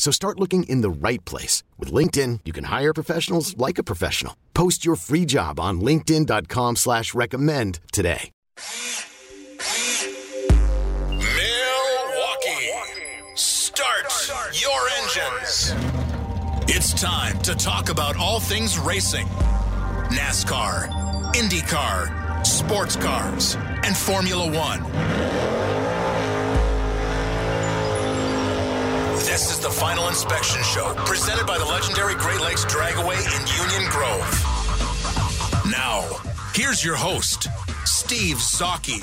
So start looking in the right place. With LinkedIn, you can hire professionals like a professional. Post your free job on linkedin.com slash recommend today. Milwaukee, start your engines. It's time to talk about all things racing. NASCAR, IndyCar, sports cars, and Formula One. This is the Final Inspection Show, presented by the legendary Great Lakes Dragaway in Union Grove. Now, here's your host, Steve Zocchi.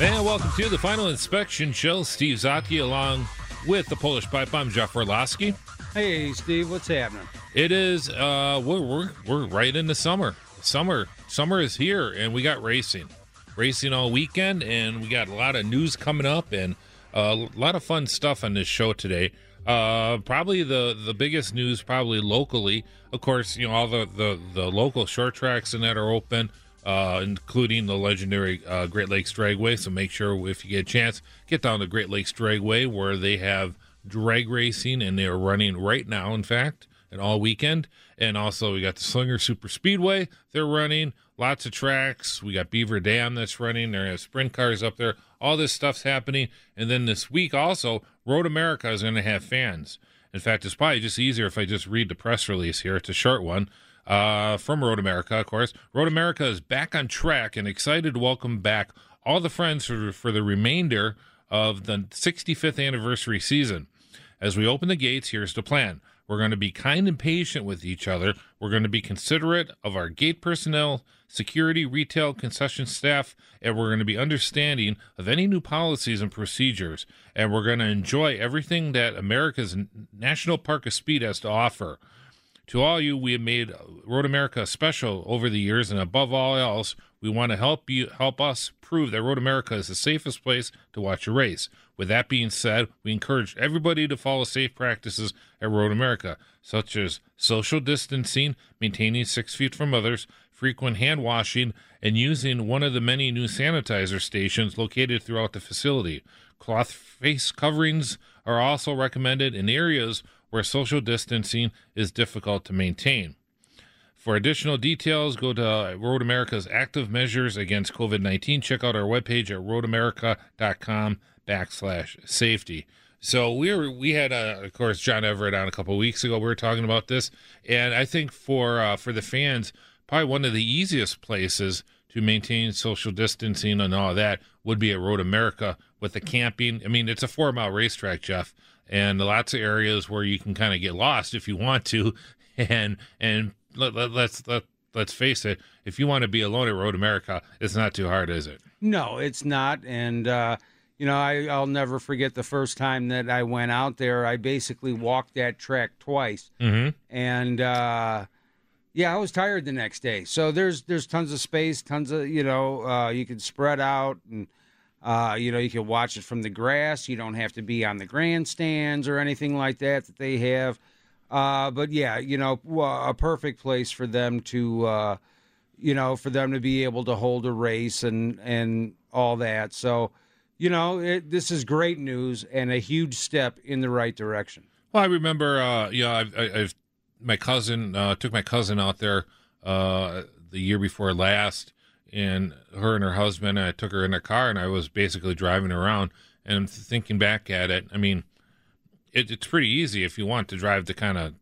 And welcome to the Final Inspection Show. Steve Zocchi along with the Polish Pipe. I'm Jeff Orlowski. Hey, Steve, what's happening? It is uh we're we're we're right into summer. Summer summer is here and we got racing. Racing all weekend and we got a lot of news coming up and a lot of fun stuff on this show today. Uh probably the the biggest news probably locally. Of course, you know all the the the local short tracks and that are open. Uh, including the legendary uh, Great Lakes Dragway. So make sure if you get a chance, get down to Great Lakes Dragway where they have drag racing and they are running right now, in fact, and all weekend. And also, we got the Slinger Super Speedway, they're running. Lots of tracks. We got Beaver Dam that's running. There are sprint cars up there. All this stuff's happening. And then this week, also, Road America is going to have fans. In fact, it's probably just easier if I just read the press release here. It's a short one uh, from Road America, of course. Road America is back on track and excited to welcome back all the friends for, for the remainder of the 65th anniversary season. As we open the gates, here's the plan. We're going to be kind and patient with each other. We're going to be considerate of our gate personnel, security, retail, concession staff, and we're going to be understanding of any new policies and procedures. And we're going to enjoy everything that America's National Park of Speed has to offer. To all you, we have made Road America special over the years, and above all else, we want to help you help us prove that Road America is the safest place to watch a race. With that being said, we encourage everybody to follow safe practices at Road America, such as social distancing, maintaining six feet from others, frequent hand washing, and using one of the many new sanitizer stations located throughout the facility. Cloth face coverings are also recommended in areas where social distancing is difficult to maintain. For additional details, go to Road America's active measures against COVID 19. Check out our webpage at roadamerica.com backslash safety. So we were we had uh, of course John Everett on a couple weeks ago. We were talking about this, and I think for uh, for the fans, probably one of the easiest places to maintain social distancing and all that would be at Road America with the camping. I mean, it's a four mile racetrack, Jeff, and lots of areas where you can kind of get lost if you want to. And and let, let, let's let let's face it, if you want to be alone at Road America, it's not too hard, is it? No, it's not. And uh, you know, I, I'll never forget the first time that I went out there. I basically walked that track twice, mm-hmm. and uh, yeah, I was tired the next day. So there's there's tons of space, tons of you know, uh, you can spread out and uh, you know, you can watch it from the grass. You don't have to be on the grandstands or anything like that that they have. Uh, but yeah, you know, a perfect place for them to, uh, you know, for them to be able to hold a race and and all that. So, you know, it, this is great news and a huge step in the right direction. Well, I remember, uh, you know, I've, I've my cousin uh, took my cousin out there uh, the year before last and her and her husband. I took her in a car, and I was basically driving around. And thinking back at it, I mean, it, it's pretty easy if you want to drive to kind of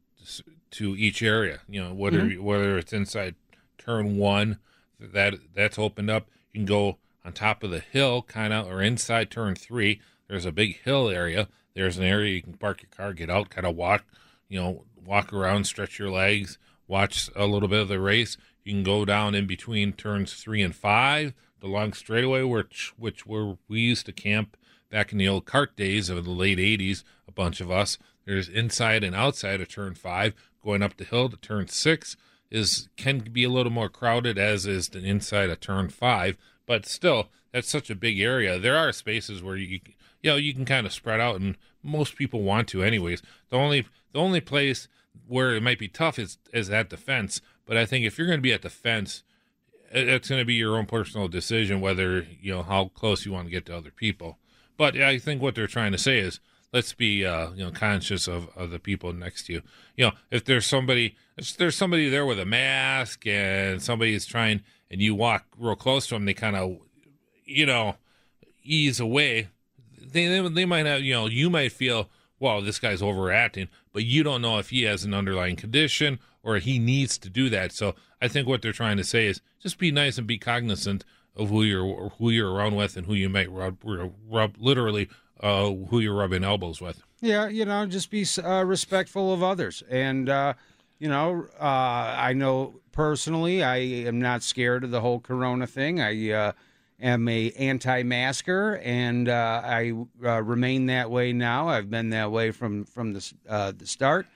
to each area. You know, whether mm-hmm. whether it's inside turn one, that that's opened up. You can go on top of the hill, kind of, or inside turn three. There's a big hill area. There's an area you can park your car, get out, kind of walk, you know, walk around, stretch your legs, watch a little bit of the race. You can go down in between turns three and five, the long straightaway, which which where we used to camp back in the old cart days of the late '80s. A bunch of us. There's inside and outside of turn five, going up the hill to turn six is can be a little more crowded, as is the inside of turn five. But still, that's such a big area. There are spaces where you you know you can kind of spread out, and most people want to anyways. The only the only place where it might be tough is is at the fence. But I think if you're going to be at the fence, it's going to be your own personal decision whether you know how close you want to get to other people. But I think what they're trying to say is let's be uh, you know conscious of, of the people next to you. You know, if there's somebody if there's somebody there with a mask and somebody is trying and you walk real close to them, they kind of you know ease away. They, they they might have you know you might feel well this guy's overacting, but you don't know if he has an underlying condition or he needs to do that. So I think what they're trying to say is just be nice and be cognizant of who you're who you're around with and who you might rub, rub literally uh, who you're rubbing elbows with. Yeah, you know, just be uh, respectful of others, and uh, you know, uh, I know personally, I am not scared of the whole Corona thing. I uh, am a anti-masker, and uh, I remain that way now. I've been that way from from the the start,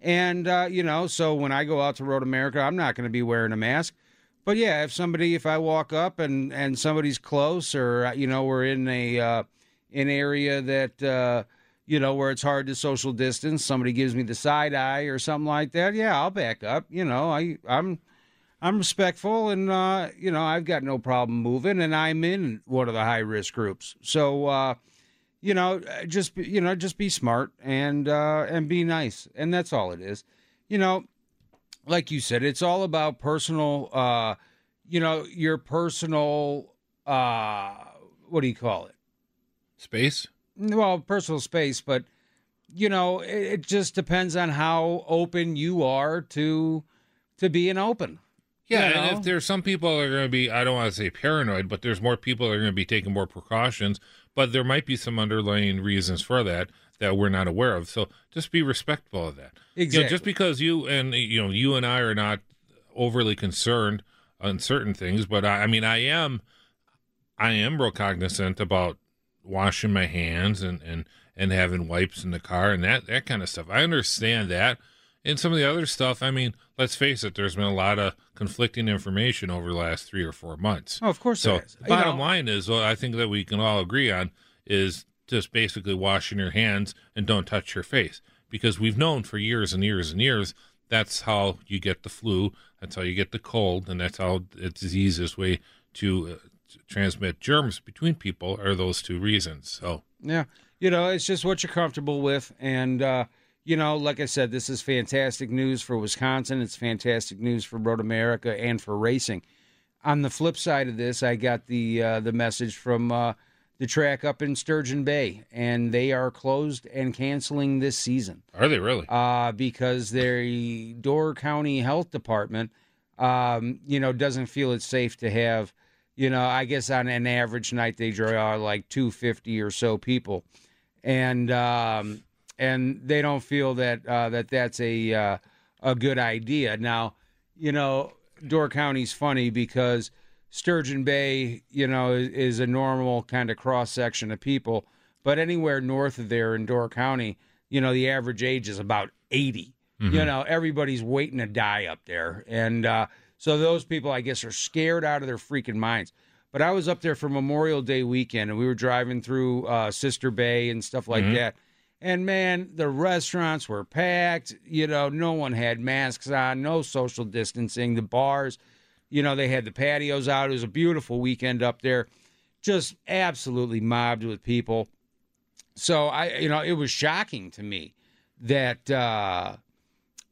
and you know, so when I go out to Road America, I'm not going to be wearing a mask. But yeah, if somebody, if I walk up and and somebody's close, or you know, we're in a an area that uh, you know where it's hard to social distance. Somebody gives me the side eye or something like that. Yeah, I'll back up. You know, I I'm I'm respectful, and uh, you know I've got no problem moving, and I'm in one of the high risk groups. So uh, you know, just you know, just be smart and uh, and be nice, and that's all it is. You know, like you said, it's all about personal. Uh, you know, your personal. Uh, what do you call it? Space? Well, personal space, but you know, it, it just depends on how open you are to to being open. Yeah, you know? and if there's some people are going to be, I don't want to say paranoid, but there's more people that are going to be taking more precautions. But there might be some underlying reasons for that that we're not aware of. So just be respectful of that. Exactly. You know, just because you and you know you and I are not overly concerned on certain things, but I, I mean, I am, I am real cognizant about washing my hands and, and, and having wipes in the car and that, that kind of stuff. I understand that. And some of the other stuff, I mean, let's face it, there's been a lot of conflicting information over the last three or four months. Oh, of course so bottom know, line is, what I think that we can all agree on is just basically washing your hands and don't touch your face. Because we've known for years and years and years that's how you get the flu, that's how you get the cold, and that's how it's the easiest way to uh, transmit germs between people are those two reasons. So yeah, you know, it's just what you're comfortable with, and uh, you know, like I said, this is fantastic news for Wisconsin. It's fantastic news for Road America and for racing. On the flip side of this, I got the uh, the message from uh, the track up in Sturgeon Bay, and they are closed and canceling this season. Are they really? Uh, because their Door County Health Department, um, you know, doesn't feel it's safe to have you know, I guess on an average night they draw like 250 or so people, and um, and they don't feel that uh, that that's a uh, a good idea. Now, you know, Door County's funny because Sturgeon Bay, you know, is, is a normal kind of cross section of people, but anywhere north of there in Door County, you know, the average age is about 80. Mm-hmm. You know, everybody's waiting to die up there, and uh, so those people, I guess, are scared out of their freaking minds. But I was up there for Memorial Day weekend, and we were driving through uh, Sister Bay and stuff like mm-hmm. that. And man, the restaurants were packed. You know, no one had masks on, no social distancing. The bars, you know, they had the patios out. It was a beautiful weekend up there, just absolutely mobbed with people. So I, you know, it was shocking to me that uh,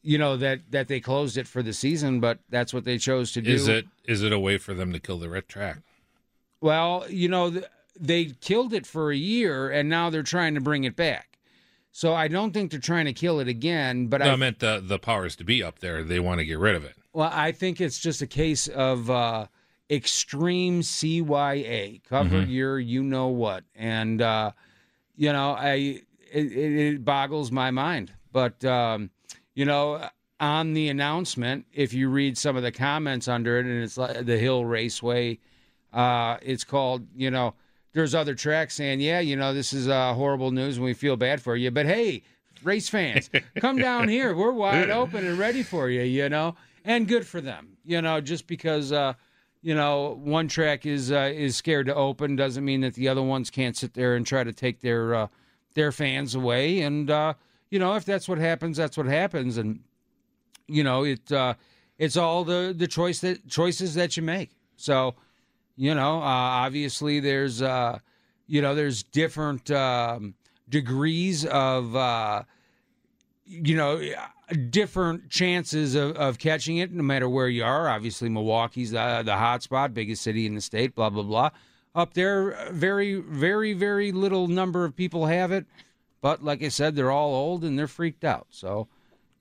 you know that that they closed it for the season, but that's what they chose to do. Is it is it a way for them to kill the red track? Well, you know, they killed it for a year, and now they're trying to bring it back. So I don't think they're trying to kill it again. But No, I, I meant the the powers to be up there. They want to get rid of it. well, I think it's just a case of uh, extreme CYA, cover your you know what, and uh, you know, I it, it, it boggles my mind. But um, you know, on the announcement, if you read some of the comments under it, and it's like the Hill Raceway, uh, it's called, you know, there's other tracks saying, yeah, you know, this is uh, horrible news and we feel bad for you, but hey, race fans, come down here. We're wide open and ready for you, you know, and good for them, you know, just because. Uh, you know, one track is uh, is scared to open doesn't mean that the other ones can't sit there and try to take their uh, their fans away. And uh, you know, if that's what happens, that's what happens. And you know, it uh, it's all the the choice that choices that you make. So, you know, uh, obviously there's uh, you know there's different um, degrees of uh, you know different chances of, of catching it no matter where you are obviously milwaukee's the, the hot spot biggest city in the state blah blah blah up there very very very little number of people have it but like i said they're all old and they're freaked out so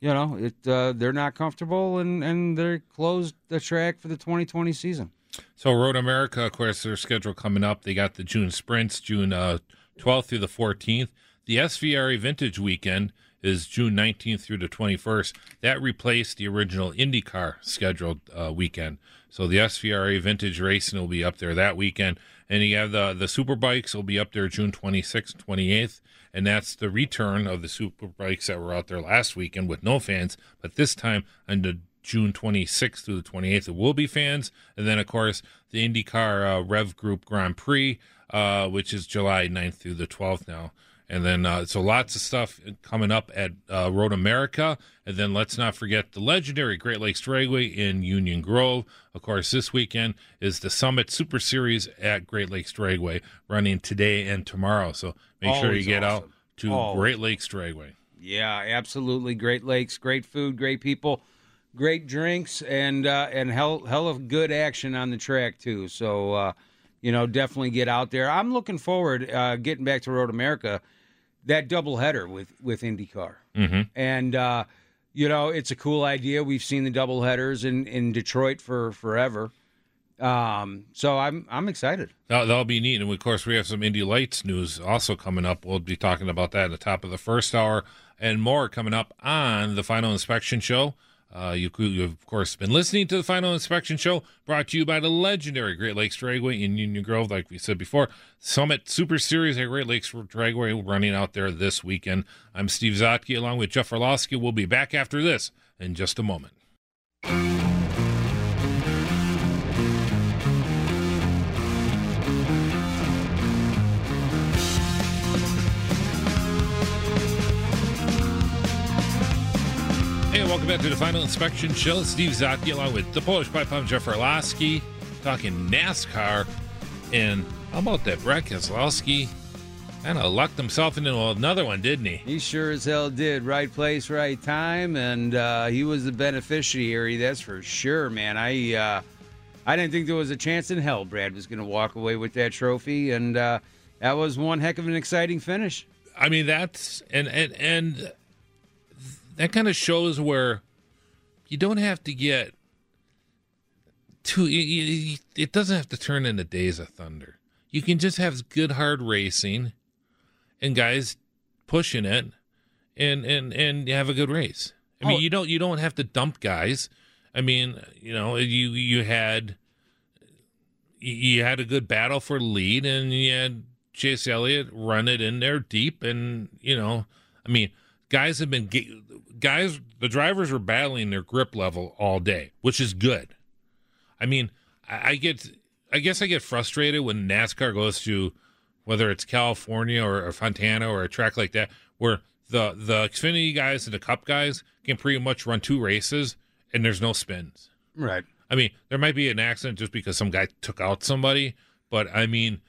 you know it uh, they're not comfortable and and they're closed the track for the 2020 season So Road America, of course, their schedule coming up. They got the June sprints, June uh, 12th through the 14th. The SVRA Vintage Weekend is June 19th through the 21st. That replaced the original IndyCar scheduled uh, weekend. So the SVRA Vintage Racing will be up there that weekend, and you have the the Superbikes will be up there June 26th, 28th, and that's the return of the super bikes that were out there last weekend with no fans, but this time on the June 26th through the 28th. It will be fans. And then, of course, the IndyCar uh, Rev Group Grand Prix, uh, which is July 9th through the 12th now. And then, uh, so lots of stuff coming up at uh, Road America. And then let's not forget the legendary Great Lakes Dragway in Union Grove. Of course, this weekend is the Summit Super Series at Great Lakes Dragway running today and tomorrow. So make sure you Always get out to Always. Great Lakes Dragway. Yeah, absolutely. Great lakes, great food, great people, great drinks, and uh, and hell hell of good action on the track too. So uh, you know, definitely get out there. I'm looking forward uh, getting back to Road America, that double header with with IndyCar, Mm-hmm. and uh, you know, it's a cool idea. We've seen the double headers in in Detroit for forever. Um, so I'm I'm excited. That, that'll be neat. And of course, we have some Indy Lights news also coming up. We'll be talking about that at the top of the first hour and more coming up on the final inspection show. Uh, you, you've, of course, been listening to the final inspection show brought to you by the legendary Great Lakes Dragway in Union Grove, like we said before. Summit Super Series at Great Lakes Dragway running out there this weekend. I'm Steve Zotke along with Jeff Orlowski. We'll be back after this in just a moment. And welcome back to the Final Inspection Show. Steve Zotke along with the Polish Pipe Bomb Jeff Orlowski talking NASCAR. And how about that? Brad Keselowski kind of lucked himself into another one, didn't he? He sure as hell did. Right place, right time, and uh, he was the beneficiary. That's for sure, man. I uh, I didn't think there was a chance in hell Brad was going to walk away with that trophy, and uh, that was one heck of an exciting finish. I mean, that's and and and that kind of shows where you don't have to get too. It doesn't have to turn into days of thunder. You can just have good hard racing, and guys pushing it, and and and have a good race. I mean, Oh. you don't you don't have to dump guys. I mean, you know, you you had you- had a good battle for lead, and you had Chase Elliott run it in there deep, and you know, I mean, guys have been guys. The drivers were battling their grip level all day, which is good. I mean, I, I get, I guess I get frustrated when NASCAR goes to whether it's California or, or Fontana or a track like that, where the the Xfinity guys and the Cup guys can pretty much run two races and there's no spins. Right. I mean, there might be an accident just because some guy took out somebody, but I mean,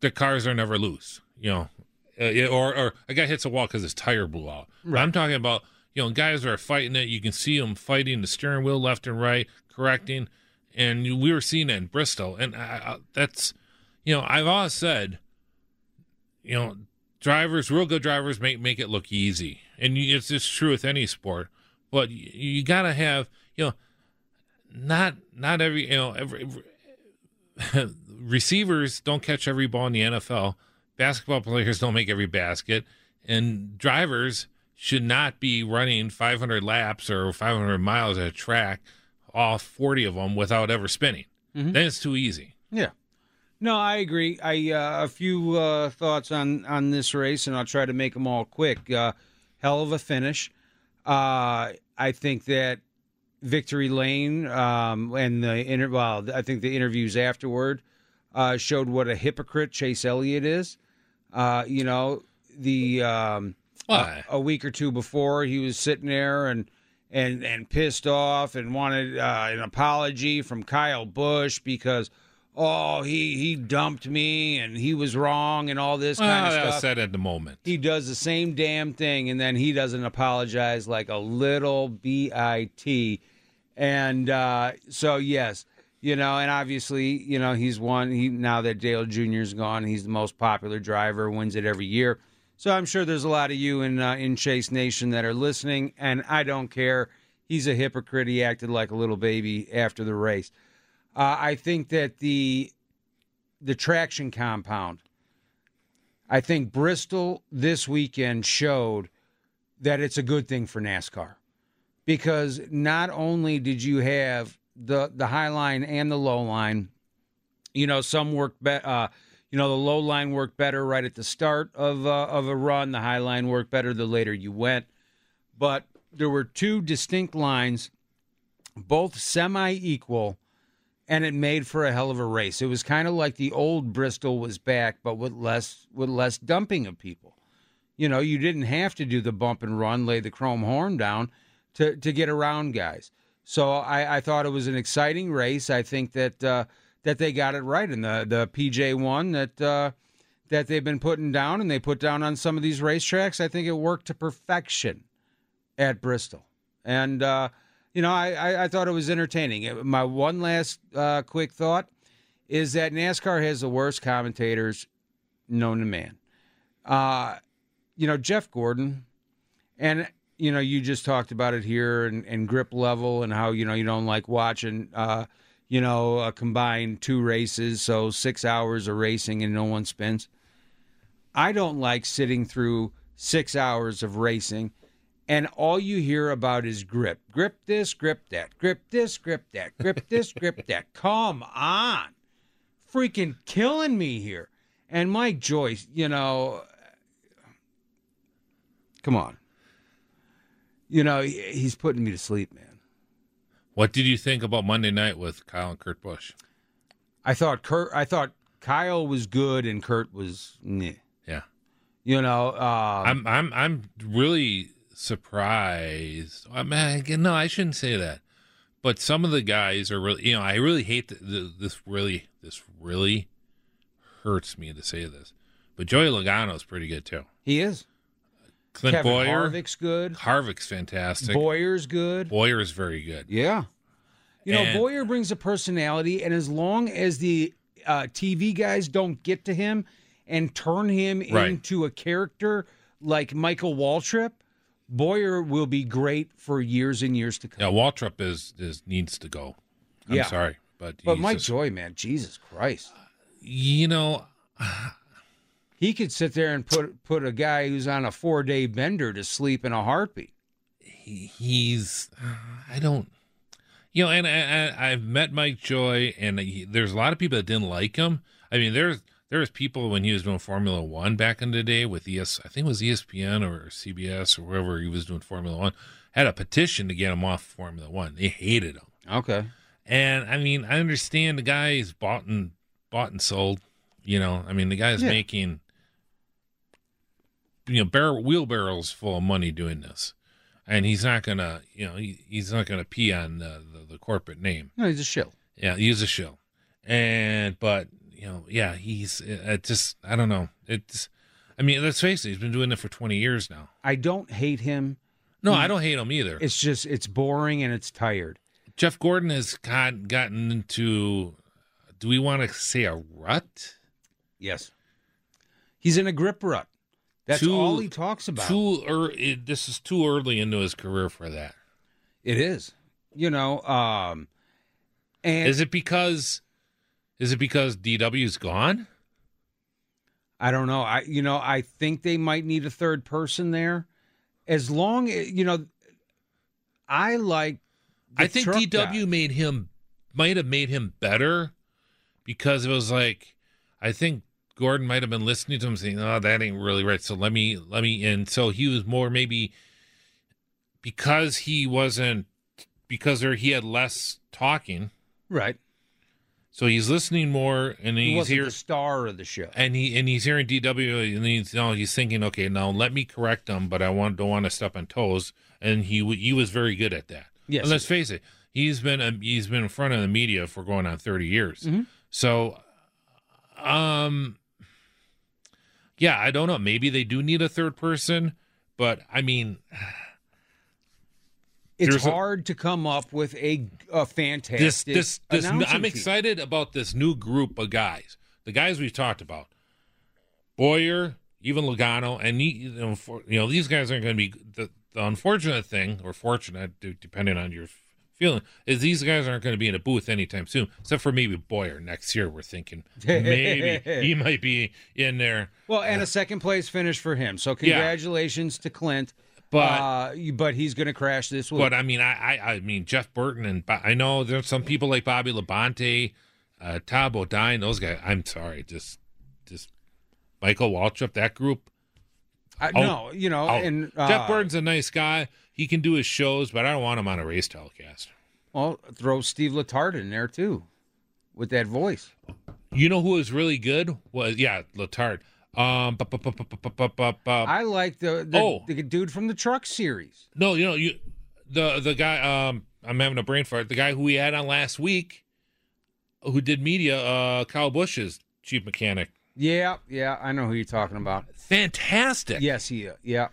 the cars are never loose, you know, uh, or or a guy hits a wall because his tire blew out. But I'm talking about you know, guys are fighting it. You can see them fighting the steering wheel left and right, correcting, and we were seeing it in Bristol, and I, I, that's, you know, I've always said, you know, drivers, real good drivers, make make it look easy, and you, it's just true with any sport. But you, you got to have, you know, not not every, you know, every, every receivers don't catch every ball in the NFL. Basketball players don't make every basket, and drivers should not be running 500 laps or 500 miles at a track, all 40 of them without ever spinning. Mm-hmm. Then it's too easy. Yeah. No, I agree. I uh, a few uh, thoughts on on this race, and I'll try to make them all quick. Uh, hell of a finish. Uh, I think that Victory Lane um, and the inter- well, I think the interviews afterward uh, showed what a hypocrite Chase Elliott is. Uh, you know, the um, Why? a, a week or two before he was sitting there and and and pissed off and wanted uh, an apology from Kyle Busch because oh he he dumped me and he was wrong and all this Well, kind of stuff. said at the moment. He does the same damn thing and then he doesn't apologize like a little bit. And uh, so yes, you know, and obviously, you know, he's won. He now that Dale Jr.'s gone, he's the most popular driver, wins it every year. So I'm sure there's a lot of you in uh, in Chase Nation that are listening, and I don't care. He's a hypocrite. He acted like a little baby after the race. Uh, I think that the the traction compound. I think Bristol this weekend showed that it's a good thing for NASCAR because not only did you have the the high line and the low line, you know, some work better. Uh, you know, the low line worked better right at the start of uh, of a run. The high line worked better the later you went. But there were two distinct lines, both semi equal, and it made for a hell of a race. It was kind of like the old Bristol was back, but with less with less dumping of people. You know, you didn't have to do the bump and run, lay the chrome horn down to to get around guys. So I, I thought it was an exciting race. I think that uh, that they got it right, in the the PJ one that uh, that they've been putting down, and they put down on some of these racetracks. I think it worked to perfection at Bristol, and uh, you know I, I, I thought it was entertaining. My one last uh, quick thought is that NASCAR has the worst commentators known to man. Uh, you know Jeff Gordon, and you know you just talked about it here, and, and grip level, and how you know you don't like watching. Uh, you know, uh, combine two races, so six hours of racing and no one spins. I don't like sitting through six hours of racing and all you hear about is grip. Grip this, grip that, grip this, grip that, grip this, grip that. Come on. Freaking killing me here. And Mike Joyce, you know, come on. You know, he's putting me to sleep, man. What did you think about Monday night with Kyle and Kurt Busch? I thought Kurt, I thought Kyle was good and Kurt was, nah. Yeah, you know, uh, I'm I'm I'm really surprised. I mean, again, no, I shouldn't say that. But some of the guys are really, you know, I really hate the, the, this. Really, this really hurts me to say this. But Joey Logano's pretty good too. he is. Clint Kevin Bowyer, Harvick's good. Harvick's fantastic. Bowyer's good. Bowyer is very good. Yeah. You know, Bowyer brings a personality, and as long as the uh, TV guys don't get to him and turn him Right. into a character like Michael Waltrip, Bowyer will be great for years and years to come. Yeah, Waltrip is is needs to go. I'm Yeah. sorry, but but Mike just- Joy, man, Jesus Christ. you know, He could sit there and put put a guy who's on a four day bender to sleep in a heartbeat. he, he's uh, I don't you know and I, I, I've met Mike Joy and he, there's a lot of people that didn't like him I mean there's there was people when he was doing Formula One back in the day with ES I think it was ESPN or CBS or wherever he was doing Formula One had a petition to get him off Formula One they hated him Okay. and I mean I understand the guy is bought and bought and sold you know I mean the guy's Yeah. making you know barrel wheelbarrows full of money doing this and he's not gonna you know he, he's not gonna pee on the, the, the corporate name No, he's a shill. yeah he's a shill and but you know yeah he's uh, it just i don't know it's i mean let's face it he's been doing it for 20 years now I don't hate him No, I don't hate him either. It's just it's boring and it's tired. Jeff Gordon has got, gotten into. Do we want to say a rut? Yes. He's in a grip rut. That's Too- all he talks about. Too ear it, this is too early into his career for that. It is. You know, um and Is it because? Is it because DW's gone? I don't know. I you know, I think they might need a third person there. As long as you know I like I think DW guy. made him might have made him better because it was like I think Gordon might have been listening to him saying, "Oh, that ain't really right." So let me let me and so he was more maybe because he wasn't because there he had less talking, Right. so he's listening more and He he's wasn't here the star of the show. and he and he's hearing DW and he's no he's thinking okay now let me correct him but I want don't want to step on toes and he he was very good at that. Yes, And let's face it, he's been um, he's been in front of the media for going on thirty years. Mm-hmm. So, um, yeah, I don't know. Maybe they do need a third person, but I mean, It's there's a- hard to come up with a, a fantastic this this this I'm team. excited about this new group of guys. The guys we've talked about, Bowyer, even Logano, and you know, for, you know these guys aren't going to be the, the unfortunate thing or fortunate, depending on your feeling, is these guys aren't going to be in a booth anytime soon, except for maybe Bowyer next year. We're thinking maybe he might be in there, Well, and a second place finish for him. So congratulations to Clint. But- uh, but he's going to crash this week. But I mean, I, I, I mean, Jeff Burton and Bo- I know there's some people like Bobby Labonte, uh, Todd Bodine, those guys. I'm sorry, just, just Michael Waltrip, that group. I, oh, no, you know, Oh, and uh, Jeff Burton's a nice guy. He can do his shows, but I don't want him on a race telecast. Well, throw Steve Letarte in there too, with that voice. You know who was really good? Was yeah, Letarte. Um, bu- bu- bu- I like the the, oh. the dude from the truck series. No, you know you the the guy. Um, I'm having a brain fart. The guy who we had on last week, who did media, uh, Kyle Busch's chief mechanic. Yeah, yeah, I know who you're talking about. Fantastic. Yes, he. Yeah.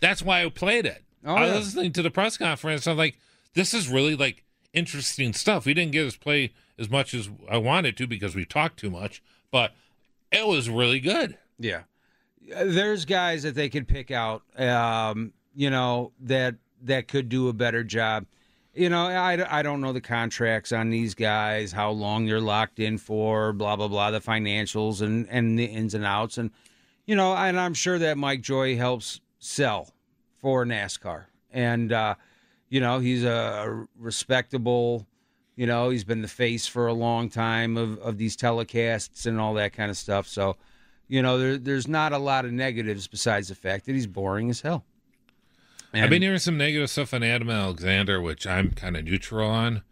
That's why I played it. Oh, I was yeah. listening to the press conference. I'm like, this is really like interesting stuff. We didn't get us play as much as I wanted to because we talked too much, but it was really good. yeah. There's guys that they could pick out, um, you know, that that could do a better job. You know, I, I don't know the contracts on these guys, how long they're locked in for, blah blah blah, the financials and and the ins and outs, and you know, and I'm sure that Mike Joy helps sell for NASCAR, and uh, you know, he's a respectable. You know, he's been the face for a long time of, of these telecasts and all that kind of stuff. So, you know, there, there's not a lot of negatives besides the fact that he's boring as hell. I've been hearing some negative stuff on Adam Alexander, which I'm kind of neutral on,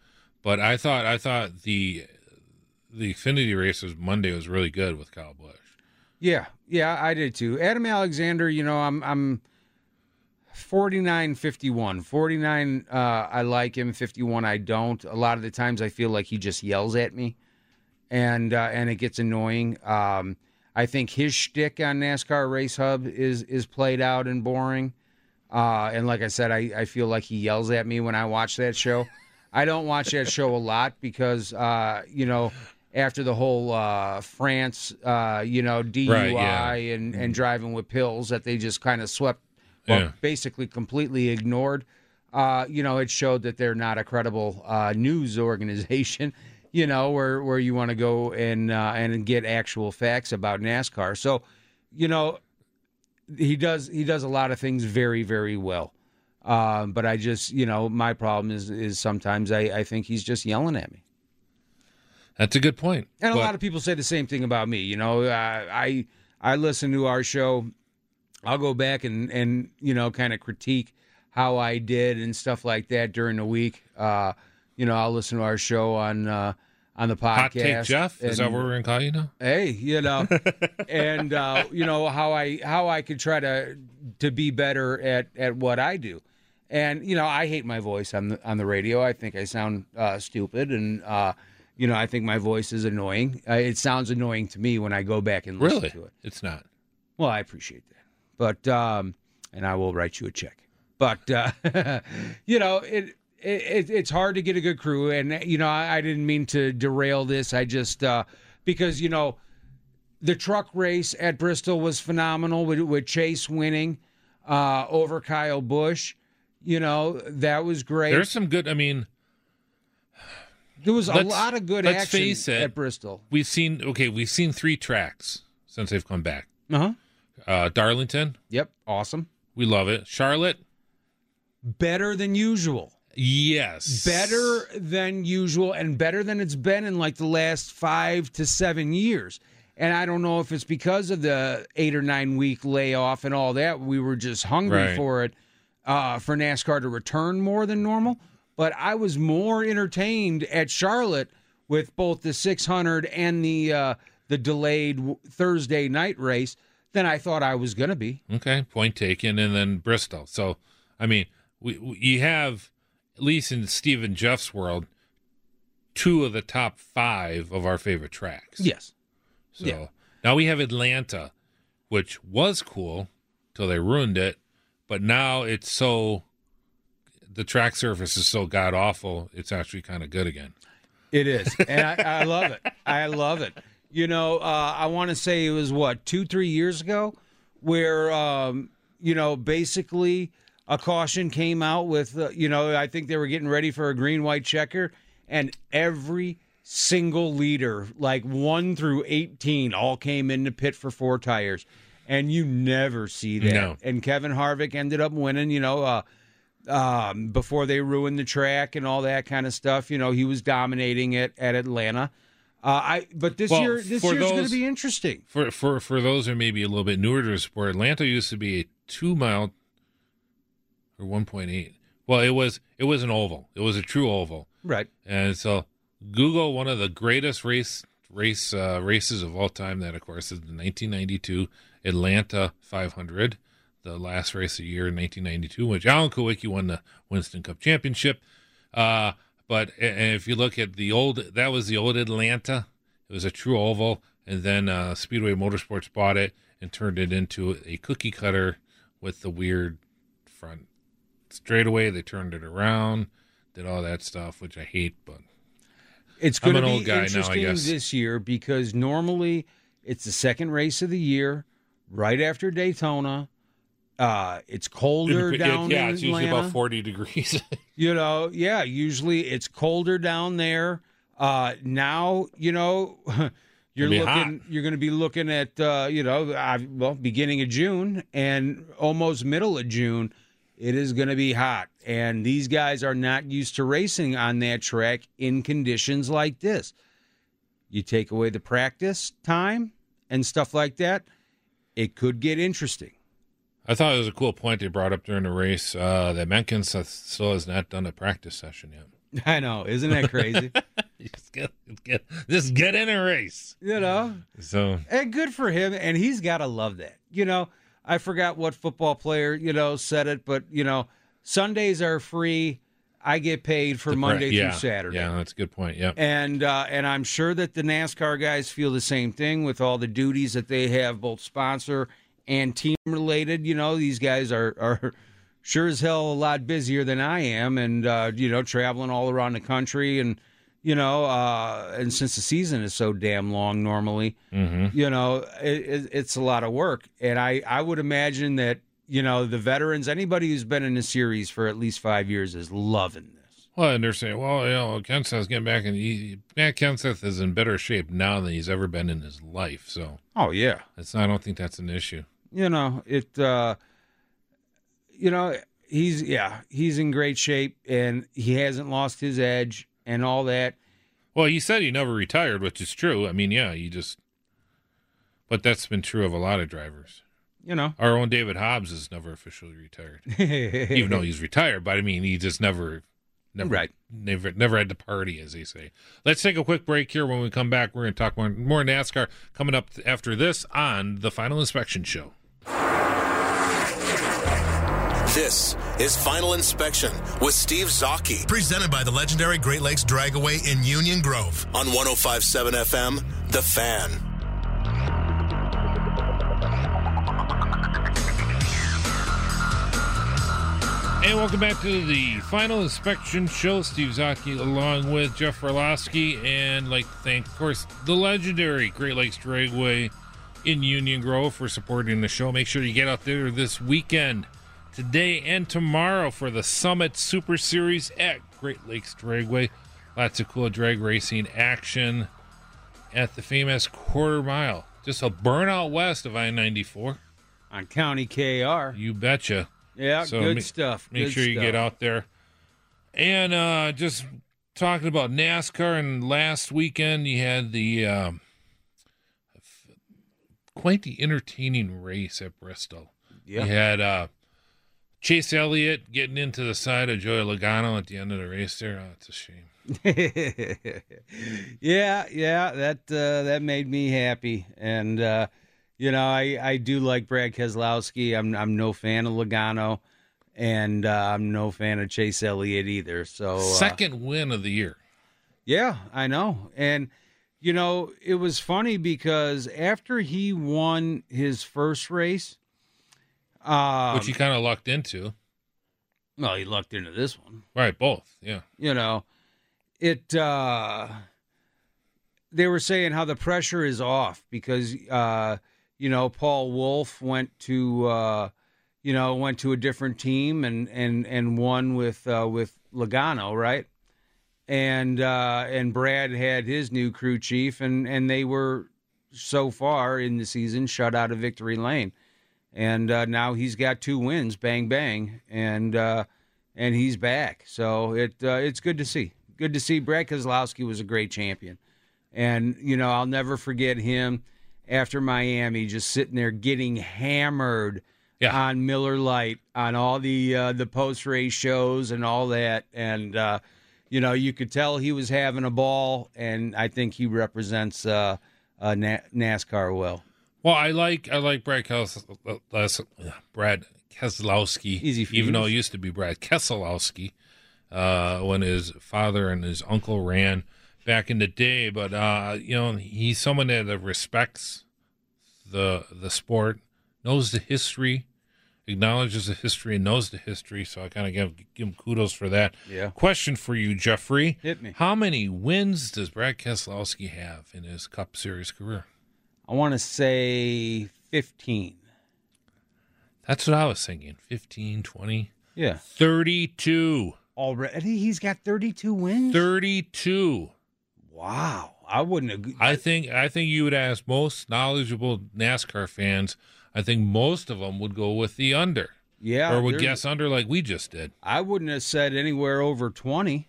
but I thought I thought the the Xfinity races Monday was really good with Kyle Busch. Yeah, yeah, I did too. Adam Alexander, you know, I'm I'm 49 51. 49 uh I like him, 51 I don't. A lot of the times I feel like he just yells at me and uh and it gets annoying. Um I think his shtick on NASCAR Race Hub is is played out and boring. Uh and like I said, I, I feel like he yells at me when I watch that show. I don't watch that show a lot because uh, you know, after the whole uh, France, uh, you know, DUI Right, yeah. and, and driving with pills that they just kind of swept, Yeah. basically completely ignored. Uh, you know, it showed that they're not a credible uh, news organization. You know, where where you want to go and uh, and get actual facts about NASCAR. So, you know, he does he does a lot of things very very well. Um, but I just you know my problem is is sometimes I, I think he's just yelling at me. That's a good point. And a But- lot of people say the same thing about me. You know, uh, I I listen to our show. I'll go back and and you know kind of critique how I did and stuff like that during the week. Uh, you know, I'll listen to our show on uh, on the podcast. Hot take Jeff is that and- what we're gonna call you now? hey you know and uh you know how i how i could try to to be better at at what i do and you know i hate my voice on the on the radio i think i sound uh stupid and uh you know i think my voice is annoying uh, it sounds annoying to me when i go back and listen Really? to it It's not. well i appreciate that but um and i will write you a check but uh, you know it, it, It's hard to get a good crew, and you know I, I didn't mean to derail this. I just uh, because you know the truck race at Bristol was phenomenal with, with Chase winning uh, over Kyle Busch. You know that was great. There's some good. I mean, there was a lot of good let's action face it, at Bristol. We've seen okay. We've seen three tracks since they've come back. Uh-huh. Uh Darlington, Yep, awesome. we love it. Charlotte, Better than usual. yes, better than usual and better than it's been in like the last five to seven years. And I don't know if it's because of the eight or nine week layoff and all that. We were just hungry Right. for it, uh, for NASCAR to return more than normal. But I was more entertained at Charlotte with both the 600 and the uh, the delayed Thursday night race than I thought I was going to be. Okay, point taken, and then Bristol. So, I mean, we, we you have at least in Steve and Jeff's world, two of the top five of our favorite tracks. Yes. So yeah. now we have Atlanta, which was cool till they ruined it, but now it's so the track surface is so god awful. It's actually kind of good again. It is, and I, I love it. I love it. You know, uh, I want to say it was what two, three years ago, where um, you know basically a caution came out with uh, you know I think they were getting ready for a green white checker, and every single leader, like one through eighteen, all came in the pit for four tires, and you never see that. No. And Kevin Harvick ended up winning. You know. Uh, um, before they ruined the track and all that kind of stuff. You know, he was dominating it at Atlanta. Uh, I but this Well, year this year's going to be interesting. For for for those who may be a little bit newer to the sport, Atlanta used to be a two mile or one point eight. Well, it was it was an oval. It was a true oval. Right. And so Google one of the greatest race race uh, races of all time. That of course is the 1992 Atlanta 500, the last race of the year in 1992, which Alan Kulwicki won the Winston Cup championship. Uh, but if you look at the old, that was the old Atlanta. It was a true oval, and then uh, Speedway Motorsports bought it and turned it into a cookie cutter with the weird front straightaway. They turned it around, did all that stuff, which I hate, but It's going to be old guy now, I interesting guess. this year because normally it's the second race of the year, right after Daytona. Uh, it's colder It- down yeah, in it's usually about 40 degrees. You know, yeah, usually it's colder down there. Uh, now, you know, you're looking, hot. you're going to be looking at, uh, you know, uh, well, beginning of June and almost middle of June. It is going to be hot, and these guys are not used to racing on that track in conditions like this. You take away the practice time and stuff like that, it could get interesting. I thought it was a cool point they brought up during the race uh, that Menkins still has not done a practice session yet. I know, isn't that crazy? just, get, get, just get in a race. you know, So And good for him. And he's got to love that. You know, I forgot what football player, you know, said it, but, you know, Sundays are free. I get paid for Monday yeah, through Saturday. Yeah, that's a good point. Yep. And uh, and I'm sure that the NASCAR guys feel the same thing with all the duties that they have, both sponsor and team related. You know, these guys are are sure as hell a lot busier than I am, and uh, you know, traveling all around the country, and you know, uh, and since the season is so damn long, normally, Mm-hmm. you know, it, it, it's a lot of work, and I I would imagine that you know the veterans, anybody who's been in the series for at least five years, is loving this. Well, and they're saying, well, you know, Kenseth's getting back, and he, Matt Kenseth is in better shape now than he's ever been in his life. So Oh yeah. that's I don't think that's an issue. You know it uh you know he's yeah he's in great shape and he hasn't lost his edge and all that Well, he said he never retired, which is true. I mean, yeah, he just. But that's been true of a lot of drivers. you know Our own David Hobbs has never officially retired, even though he's retired. But I mean, he just never, never, Right. never, never had the party, as they say. Let's take a quick break here. When we come back, we're going to talk more, more NASCAR coming up after this on the Final Inspection Show. This is Final Inspection with Steve Zocchi. Presented by the legendary Great Lakes Dragaway in Union Grove on 1057 FM, The Fan. Hey, welcome back to the final inspection show. Steve Zaki along with Jeff Orlowski, and like to thank, of course, the legendary Great Lakes Dragway in Union Grove for supporting the show. Make sure you get out there this weekend, today and tomorrow, for the Summit Super Series at Great Lakes Dragway. Lots of cool drag racing action at the famous quarter mile, just a burnout west of I 94. On County KR. You betcha. Yeah, So good ma- stuff. Make good sure you stuff. get out there. And uh, just talking about NASCAR, and last weekend you had the um, quite the entertaining race at Bristol. Yeah. You had uh, Chase Elliott getting into the side of Joey Logano at the end of the race there. Oh, it's a shame. yeah, yeah, that uh, that made me happy, and uh, you know, I, I do like Brad Keselowski. I'm I'm no fan of Logano, and uh, I'm no fan of Chase Elliott either. So uh, Second win of the year. yeah, I know, and you know, it was funny because after he won his first race, um, which he kind of lucked into. well, he lucked into this one. Right, both. Yeah. you know it uh they were saying how the pressure is off because uh you know Paul Wolfe went to uh you know went to a different team and and and won with uh with Logano right and uh and Brad had his new crew chief and and they were so far in the season shut out of victory lane and uh now he's got two wins bang bang and uh and he's back. So it uh, it's good to see. Good to see. Brad Keselowski was a great champion, and you know I'll never forget him after Miami, just sitting there getting hammered Yeah. on Miller Lite on all the uh, the post race shows and all that, and uh, you know you could tell he was having a ball, and I think he represents uh, uh, Na- NASCAR well. Well, I like I like Brad Kes- uh, Brad Keselowski, Easy for even you. though it used to be Brad Keselowski uh, when his father and his uncle ran back in the day. But uh, you know, he's someone that respects the the sport, knows the history, acknowledges the history, and knows the history. So I kind of give give him kudos for that. Yeah. Question for you, Jeffrey: Hit me. How many wins does Brad Keselowski have in his Cup Series career? I want to say fifteen. That's what I was thinking. 15, 20, Yeah. 32. Already, he's got thirty-two wins. 32. Wow, I wouldn't agree. I think I think you would ask most knowledgeable NASCAR fans, I think most of them would go with the under yeah, or would guess under like we just did. I wouldn't have said anywhere over twenty,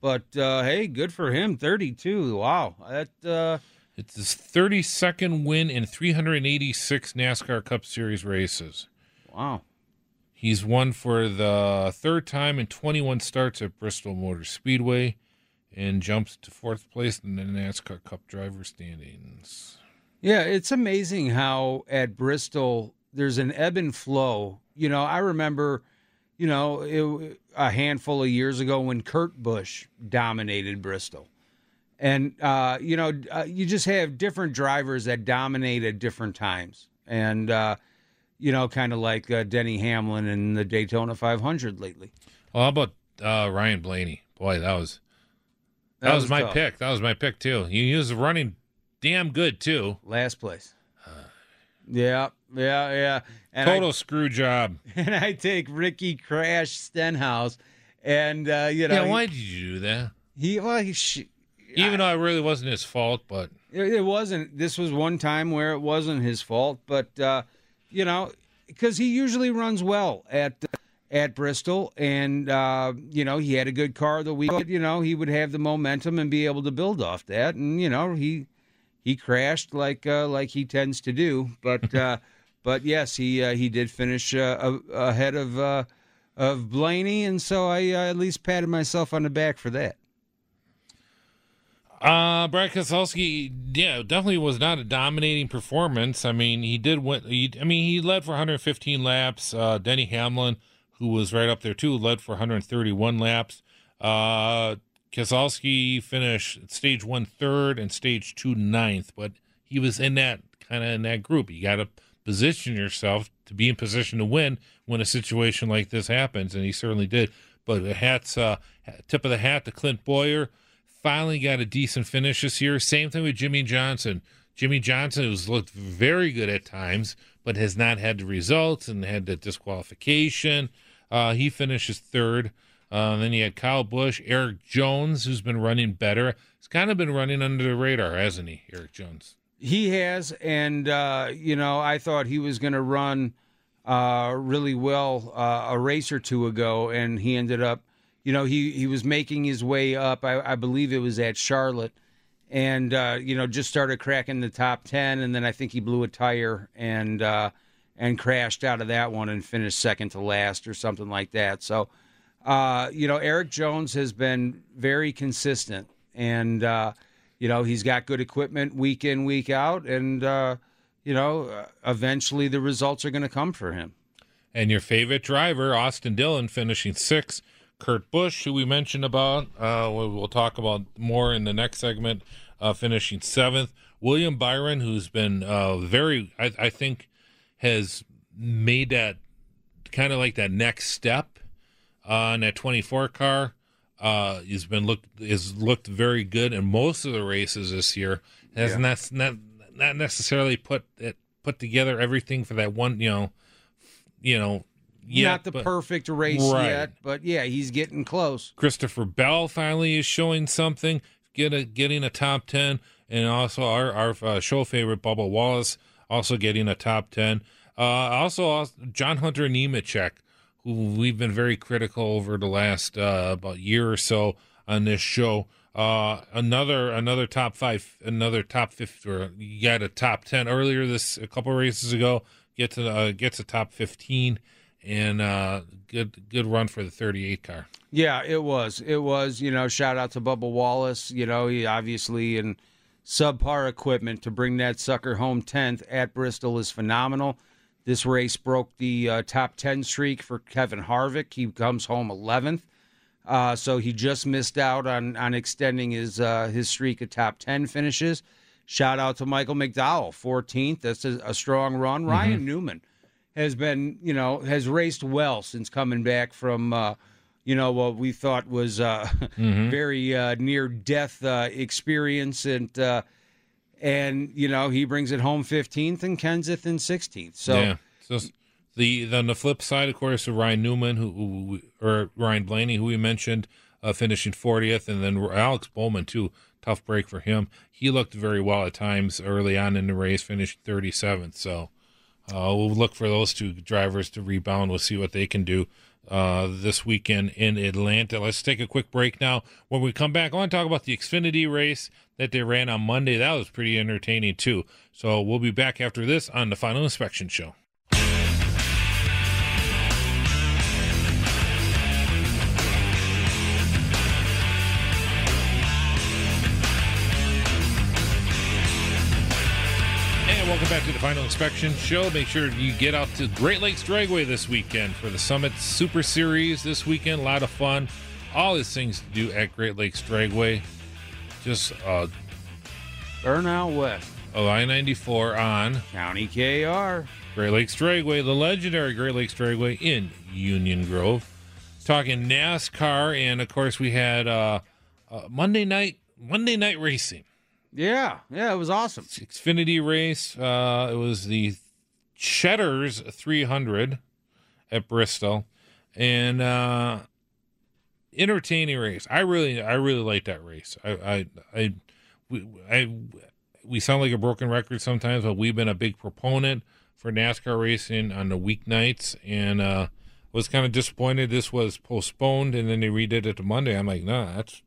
but uh, hey, good for him. Thirty-two. Wow, that uh, It's his 32nd win in 386 NASCAR Cup Series races. wow. He's won for the third time in 21 starts at Bristol Motor Speedway and jumps to fourth place in the NASCAR Cup driver standings. Yeah, it's amazing how at Bristol there's an ebb and flow. You know, I remember, you know, it, a handful of years ago when Kurt Busch dominated Bristol. And, uh, you know, uh, you just have different drivers that dominate at different times. And, uh, you know, kind of like uh, Denny Hamlin in the Daytona 500 lately. Well, how about uh, Ryan Blaney? Boy, that was that, That was, was my tough. pick. That was my pick too. He, was running damn good too. Last place. Yeah, yeah, yeah. And I Total screw job. and I take Ricky Crash Stenhouse, and uh, you know, yeah, why did you do that? he well, he Even though it really wasn't his fault, but it, it wasn't. This was one time where it wasn't his fault, but uh, you know, because he usually runs well at at Bristol, and uh, you know, he had a good car the week. You know, he would have the momentum and be able to build off that, and you know, he he crashed like uh, like he tends to do, but. Uh, But yes, he uh, he did finish uh, ahead of uh, of Blaney, and so I uh, at least patted myself on the back for that. Uh, Brad Keselowski, yeah, definitely was not a dominating performance. I mean, he did win. He, I mean, he led for 115 laps. Uh, Denny Hamlin, who was right up there too, led for 131 laps. Uh, Keselowski finished stage one third and stage two ninth, but he was in that kind of in that group. You got to position yourself to be in position to win when a situation like this happens, and he certainly did. But the hats, uh, tip of the hat to Clint Bowyer. Finally got a decent finish this year. Same thing with Jimmie Johnson. Jimmie Johnson, who's looked very good at times, but has not had the results and had the disqualification. Uh, he finishes third. Uh, then you had Kyle Busch, Erik Jones, who's been running better. He's kind of been running under the radar, hasn't he, Erik Jones? He has, and uh, you know, I thought he was going to run uh, really well uh, a race or two ago, and he ended up, you know, he he was making his way up. I, I believe it was at Charlotte, and uh, you know, just started cracking the top ten, and then I think he blew a tire and uh, and crashed out of that one and finished second to last or something like that. So, uh, you know, Erik Jones has been very consistent and you know he's got good equipment week in week out and uh, you know uh, eventually the results are going to come for him and your favorite driver austin dillon finishing sixth kurt busch who we mentioned about uh, we'll talk about more in the next segment uh, finishing seventh william byron who's been uh, very I, I think has made that kind of like that next step on that 24 car uh, has been looked is looked very good in most of the races this year. Has yeah. not not not necessarily put it put together everything for that one. You know, you know. Yet, not the but, perfect race right. yet, but yeah, he's getting close. Christopher Bell finally is showing something, get a, getting a top ten, and also our our uh, show favorite Bubba Wallace also getting a top ten. Uh, also, uh, John Hunter Nemechek who we've been very critical over the last uh, about year or so on this show. Uh, another another top five, another top fifty, or you got a top ten earlier this a couple races ago. Get to uh, gets to top fifteen, and uh, good good run for the thirty eight car. Yeah, it was. It was. You know, shout out to Bubba Wallace. You know, he obviously in subpar equipment to bring that sucker home tenth at Bristol is phenomenal. This race broke the uh, top 10 streak for Kevin Harvick. He comes home 11th. Uh, so he just missed out on, on extending his uh, his streak of top 10 finishes. Shout out to Michael McDowell, 14th. That's a, a strong run. Mm-hmm. Ryan Newman has been, you know, has raced well since coming back from, uh, you know, what we thought was uh, mm-hmm. very uh, near death experience and and you know he brings it home 15th and Kenseth in 16th. So, yeah. so the then the flip side, of course, of Ryan Newman, who, who or Ryan Blaney, who we mentioned, uh, finishing 40th, and then Alex Bowman too. Tough break for him. He looked very well at times early on in the race, finished 37th. So uh, we'll look for those two drivers to rebound. We'll see what they can do uh, this weekend in Atlanta. Let's take a quick break now. When we come back, I want to talk about the Xfinity race that they ran on Monday. That was pretty entertaining too. So we'll be back after this on the Final Inspection Show. Welcome back to the Final Inspection Show. Make sure you get out to Great Lakes Dragway this weekend for the Summit Super Series this weekend. A lot of fun. All these things to do at Great Lakes Dragway. Just uh, Burn out west. Of I 94 on County KR. Great Lakes Dragway, the legendary Great Lakes Dragway in Union Grove. Talking NASCAR, and of course, we had uh, uh, Monday night Monday night racing. Yeah, yeah, it was awesome. Xfinity race. Uh, it was the Cheddar's 300 at Bristol, and uh, entertaining race. I really, I really like that race. I, I, I, we, I, we sound like a broken record sometimes, but we've been a big proponent for NASCAR racing on the weeknights, and uh, was kind of disappointed this was postponed, and then they redid it to Monday. I'm like, nah, that's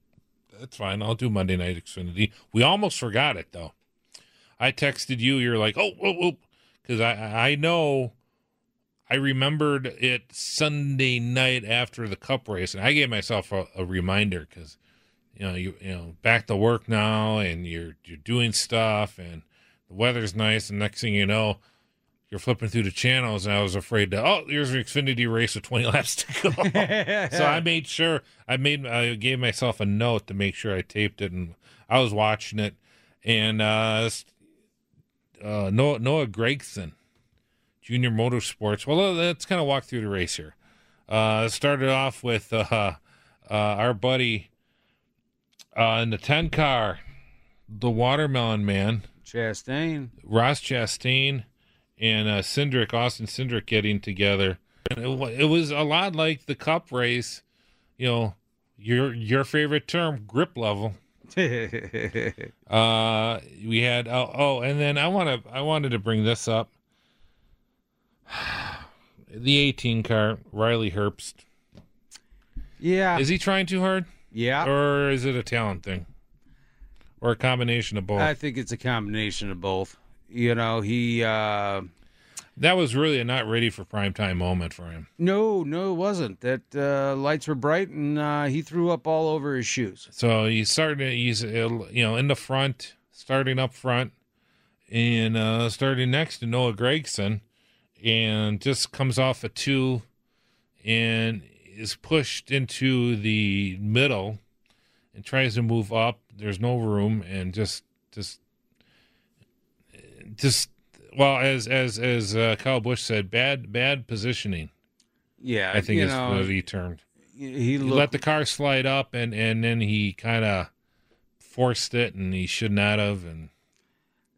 that's fine. I'll do Monday Night Xfinity. We almost forgot it though. I texted you. You're like, oh, oh, oh, because I I know. I remembered it Sunday night after the Cup race, and I gave myself a, a reminder because you know you you know back to work now, and you're you're doing stuff, and the weather's nice, and next thing you know, you're flipping through the channels, and I was afraid to. Oh, here's an Xfinity race with 20 laps to go. so I made sure I made I gave myself a note to make sure I taped it, and I was watching it, and uh, uh, Noah Noah Gragson Junior Motorsports. Well, let's kind of walk through the race here. Uh, started off with uh, uh, our buddy uh, in the 10 car, the Watermelon Man, Chastain. Ross Chastain, and uh, Cindric, Austin Cindric getting together. And it, it was a lot like the Cup race, you know, your your favorite term, grip level. Uh, we had oh, oh and then I want to I wanted to bring this up. The 18 car, Riley Herbst. yeah. Is he trying too hard, yeah. or is it a talent thing, or a combination of both? I think it's a combination of both. You know, he uh that was really a not ready for prime time moment for him. no, no, it wasn't. That uh lights were bright and uh he threw up all over his shoes. So he's starting. He's uh, you know in the front, starting up front, and uh, starting next to Noah Gregson, and just comes off a two, and is pushed into the middle, and tries to move up. There's no room, and just just just well as as as uh, Kyle Busch said, bad bad positioning. Yeah, I think is know, what he termed. he He looked let the car slide up and and then he kind of forced it and he should not have and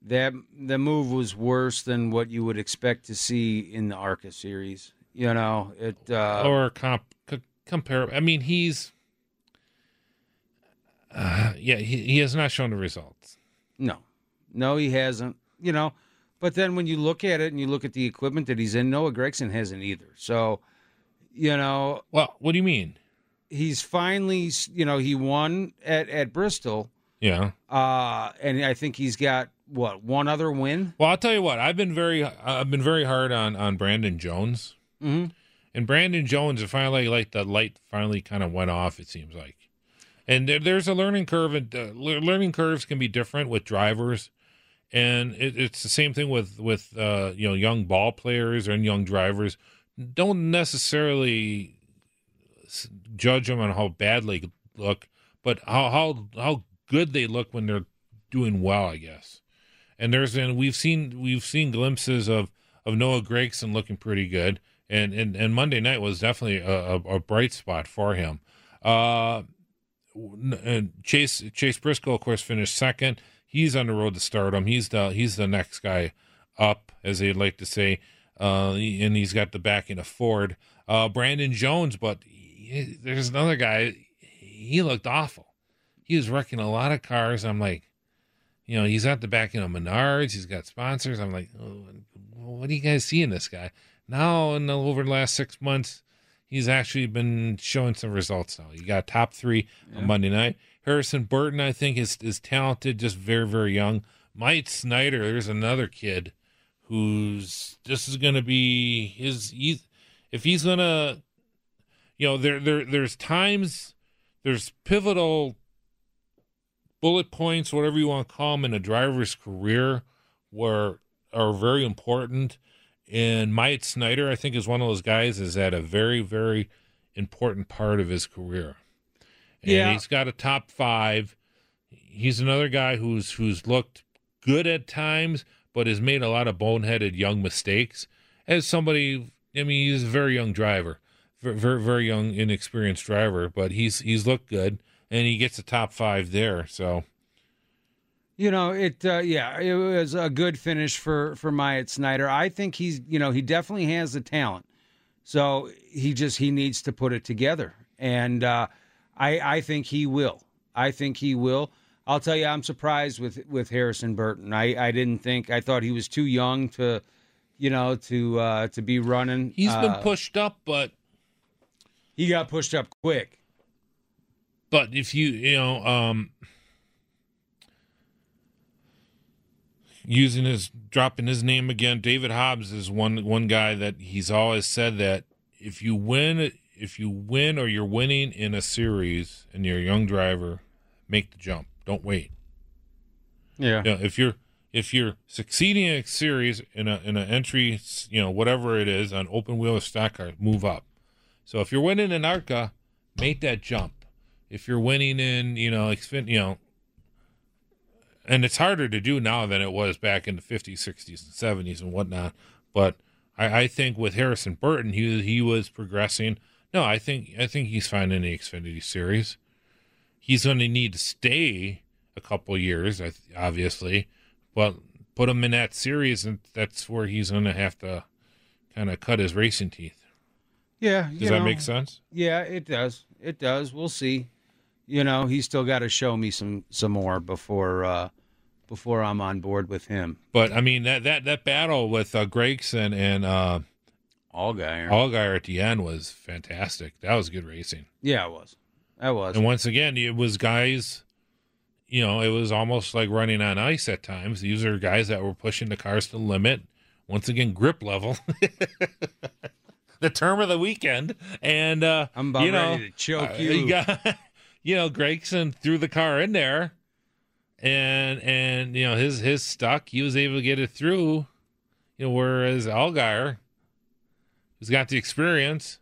that the move was worse than what you would expect to see in the ARCA series. You know, it uh or comp c- compare i mean he's uh, yeah he, he has not shown the results no. No, he hasn't. You know, but then when you look at it and you look at the equipment that he's in, Noah Gregson hasn't either. So, you know, well what do you mean? he's finally, you know, he won at at Bristol. Yeah. Uh and I think he's got what, one other win? well i'll tell you what i've been very i've been very hard on on brandon jones. Mhm. and brandon jones finally like the light finally kind of went off it seems like. And there, there's a learning curve and uh, learning curves can be different with drivers and it, it's the same thing with with uh, you know young ball players and young drivers. Don't necessarily judge them on how badly they look but how how how good they look when they're doing well i guess. And there's and we've seen we've seen glimpses of of noah gregson looking pretty good. And and, and monday night was definitely a, a, a bright spot for him. Uh and Chase Chase Briscoe, of course, finished second. He's on the road to stardom. He's the he's the next guy up, as they'd like to say, uh, and he's got the backing of Ford. Uh, Brandon Jones, but he, there's another guy. He looked awful. He was wrecking a lot of cars. I'm like, you know, he's at the backing of Menards. He's got sponsors. I'm like, oh, what do you guys see in this guy? Now, in the, over the last six months, he's actually been showing some results now. He got top three on Monday night. Harrison Burton, I think, is is talented, just very very young. Myatt Snider, there's another kid who's this is going to be his. He's, if he's gonna, you know, there there there's times, there's pivotal bullet points, whatever you want to call them, in a driver's career, where are very important. And Myatt Snider, I think, is one of those guys is at a very, very important part of his career. And Yeah. he's got a top five. He's another guy who's who's looked good at times, but has made a lot of boneheaded young mistakes. As somebody, I mean, he's a very young driver, very, very, young, inexperienced driver, but he's he's looked good, and he gets a top five there. So You know, it uh, yeah, it was a good finish for for Myatt Snider. I think he's, you know, he definitely has the talent. So he just he needs to put it together. And uh I I think he will. I think he will. I'll tell you I'm surprised with with Harrison Burton. I I didn't think I thought he was too young to you know to uh to be running. he's been Uh, pushed up, but He got pushed up quick. but if you you know um using his dropping his name again david hobbs is one one guy that he's always said that if you win if you win or you're winning in a series and you're a young driver make the jump don't wait Yeah. you know, if you're if you're succeeding in a series in a in an entry you know whatever it is on open wheel or stock car move up so if you're winning in arca make that jump if you're winning in you know Xfin, you know and it's harder to do now than it was back in the 50s 60s and 70s and whatnot but I, I think with Harrison Burton, he he was progressing. No, I think I think he's fine in the Xfinity Series. He's going to need to stay a couple years, obviously, but put him in that series, and that's where he's going to have to kind of cut his racing teeth. Yeah, does that know, make sense? Yeah, it does. It does. We'll see. You know, he's still got to show me some some more before uh before I'm on board with him. But I mean that that that battle with uh, Gragson and uh, Allgaier, Allgaier at the end was fantastic. That was good racing. Yeah, it was. That was. And once again, it was guys. You know, it was almost like running on ice at times. These are guys that were pushing the cars to the limit. Once again, grip level. the term of the weekend, and uh, I'm about you know, ready to choke uh, you. you got, you know, Gregson threw the car in there, and and you know his his stuck. He was able to get it through. You know, whereas Allgaier, who's got the experience,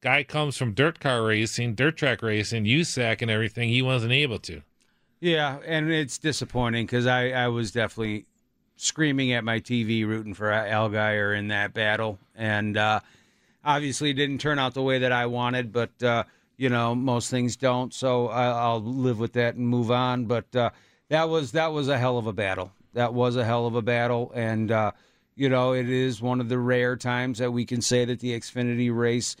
guy comes from dirt car racing, dirt track racing, USAC and everything. He wasn't able to. Yeah, and it's disappointing because I I was definitely screaming at my TV rooting for Allgaier in that battle, and uh, obviously didn't turn out the way that I wanted, but. Uh, you know, most things don't, so I, will live with that and move on. But uh, that was that was a hell of a battle. That was a hell of a battle, and uh, you know it is one of the rare times that we can say that the Xfinity race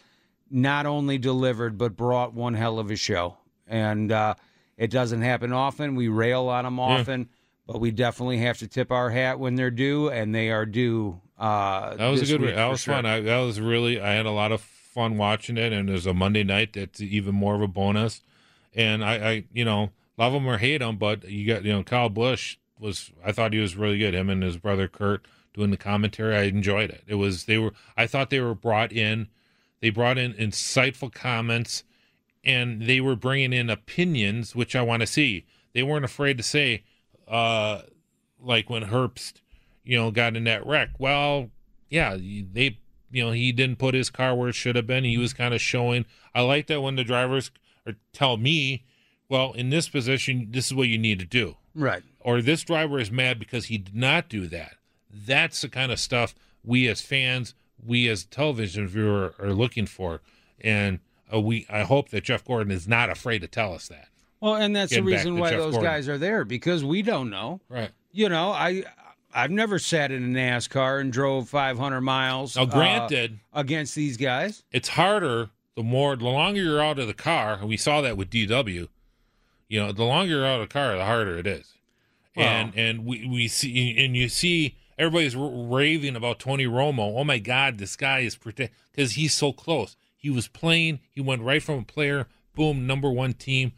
not only delivered but brought one hell of a show. And uh, it doesn't happen often. We rail on them often, yeah. but we definitely have to tip our hat when they're due, and they are due. Uh, that was a good. That was sure. fun. I, that was really. I had a lot of fun watching it, and there's a Monday night that's even more of a bonus. And I, I you know, love him or hate him, but you got you know Kyle Busch was I thought he was really good. Him and his brother Kurt doing the commentary, I enjoyed it. It was they were I thought they were brought in, they brought in insightful comments, and they were bringing in opinions, which I want to see. They weren't afraid to say, uh, like when Herbst, you know, got in that wreck. Well, yeah, they you know he didn't put his car where it should have been. He was kind of showing. I like that when the drivers or tell me well, in this position, this is what you need to do. Right. Or this driver is mad because he did not do that. That's the kind of stuff we as fans, we as television viewer are looking for. And uh, we, I hope that Jeff Gordon is not afraid to tell us that. Well, and that's Getting the reason why Jeff those Gordon. guys are there because we don't know. Right. You know, I I've never sat in a NASCAR and drove 500 miles. Now, uh, granted, against these guys. it's harder the more, the longer you're out of the car, and we saw that with DW. You know, the longer you're out of the car, the harder it is. Well- and and we, we see and you see everybody's raving about Tony Romo. Oh my God, this guy is protect because he's so close. He was playing. He went right from a player, boom, number one team.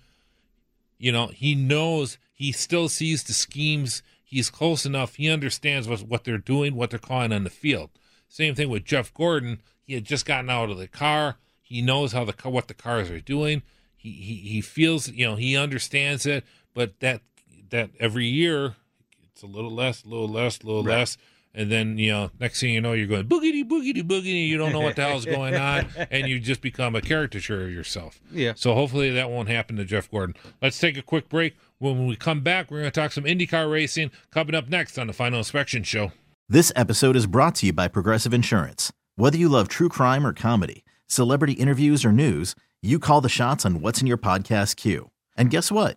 You know, he knows. He still sees the schemes. He's close enough. He understands what what they're doing, what they're calling on the field. Same thing with Jeff Gordon. He had just gotten out of the car. He knows how the what the cars are doing. He, he he feels you know he understands it, but that that every year it's a little less, a little less, a little less, and then you know next thing you know you're going boogity boogity boogity. You don't know what the hell's going on, and you just become a caricature of yourself. Yeah. So hopefully that won't happen to Jeff Gordon. Let's take a quick break. When we come back, we're going to talk some IndyCar racing coming up next on the Final Inspection Show. This episode is brought to you by Progressive Insurance. Whether you love true crime or comedy, celebrity interviews or news, you call the shots on what's in your podcast queue. And guess what?